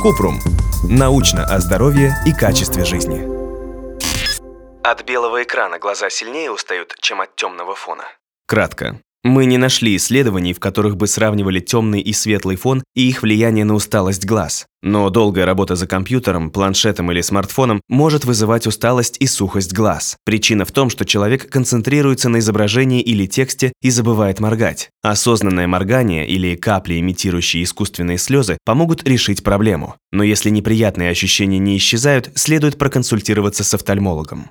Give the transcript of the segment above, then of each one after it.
Купрум. Научно о здоровье и качестве жизни. От белого экрана глаза сильнее устают, чем от темного фона. Кратко. Мы не нашли исследований, в которых бы сравнивали темный и светлый фон и их влияние на усталость глаз. Но долгая работа за компьютером, планшетом или смартфоном может вызывать усталость и сухость глаз. Причина в том, что человек концентрируется на изображении или тексте и забывает моргать. Осознанное моргание или капли, имитирующие искусственные слезы, помогут решить проблему. Но если неприятные ощущения не исчезают, следует проконсультироваться с офтальмологом.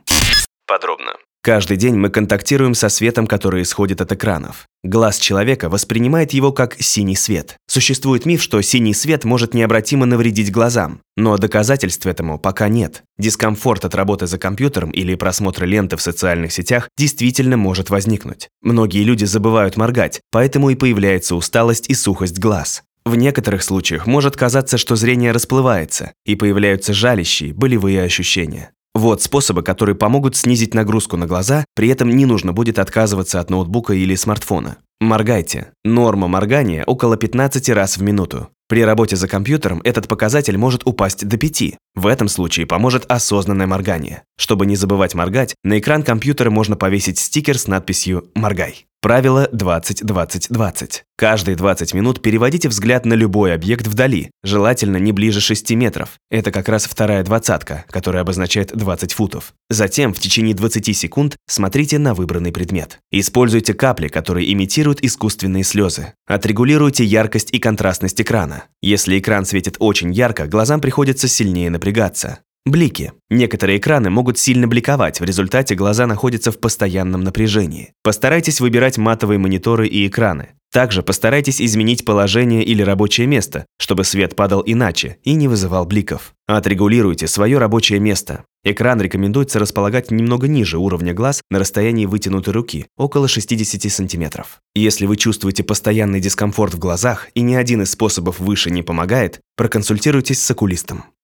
Каждый день мы контактируем со светом, который исходит от экранов. Глаз человека воспринимает его как синий свет. Существует миф, что синий свет может необратимо навредить глазам, но доказательств этому пока нет. Дискомфорт от работы за компьютером или просмотра ленты в социальных сетях действительно может возникнуть. Многие люди забывают моргать, поэтому и появляется усталость и сухость глаз. В некоторых случаях может казаться, что зрение расплывается, и появляются жалящие, болевые ощущения. Вот способы, которые помогут снизить нагрузку на глаза, при этом не нужно будет отказываться от ноутбука или смартфона. Моргайте. Норма моргания около 15 раз в минуту. При работе за компьютером этот показатель может упасть до 5. В этом случае поможет осознанное моргание. Чтобы не забывать моргать, на экран компьютера можно повесить стикер с надписью «Моргай». Правило 20-20-20. Каждые 20 минут переводите взгляд на любой объект вдали, желательно не ближе 6 метров. Это как раз вторая двадцатка, которая обозначает 20 футов. Затем в течение 20 секунд смотрите на выбранный предмет. Используйте капли, которые имитируют искусственные слезы. Отрегулируйте яркость и контрастность экрана. Если экран светит очень ярко, глазам приходится сильнее напрягаться. Блики. Некоторые экраны могут сильно бликовать, в результате глаза находятся в постоянном напряжении. Постарайтесь выбирать матовые мониторы и экраны. Также постарайтесь изменить положение или рабочее место, чтобы свет падал иначе и не вызывал бликов. Отрегулируйте свое рабочее место. Экран рекомендуется располагать немного ниже уровня глаз на расстоянии вытянутой руки, около 60 см. Если вы чувствуете постоянный дискомфорт в глазах и ни один из способов выше не помогает, проконсультируйтесь с окулистом.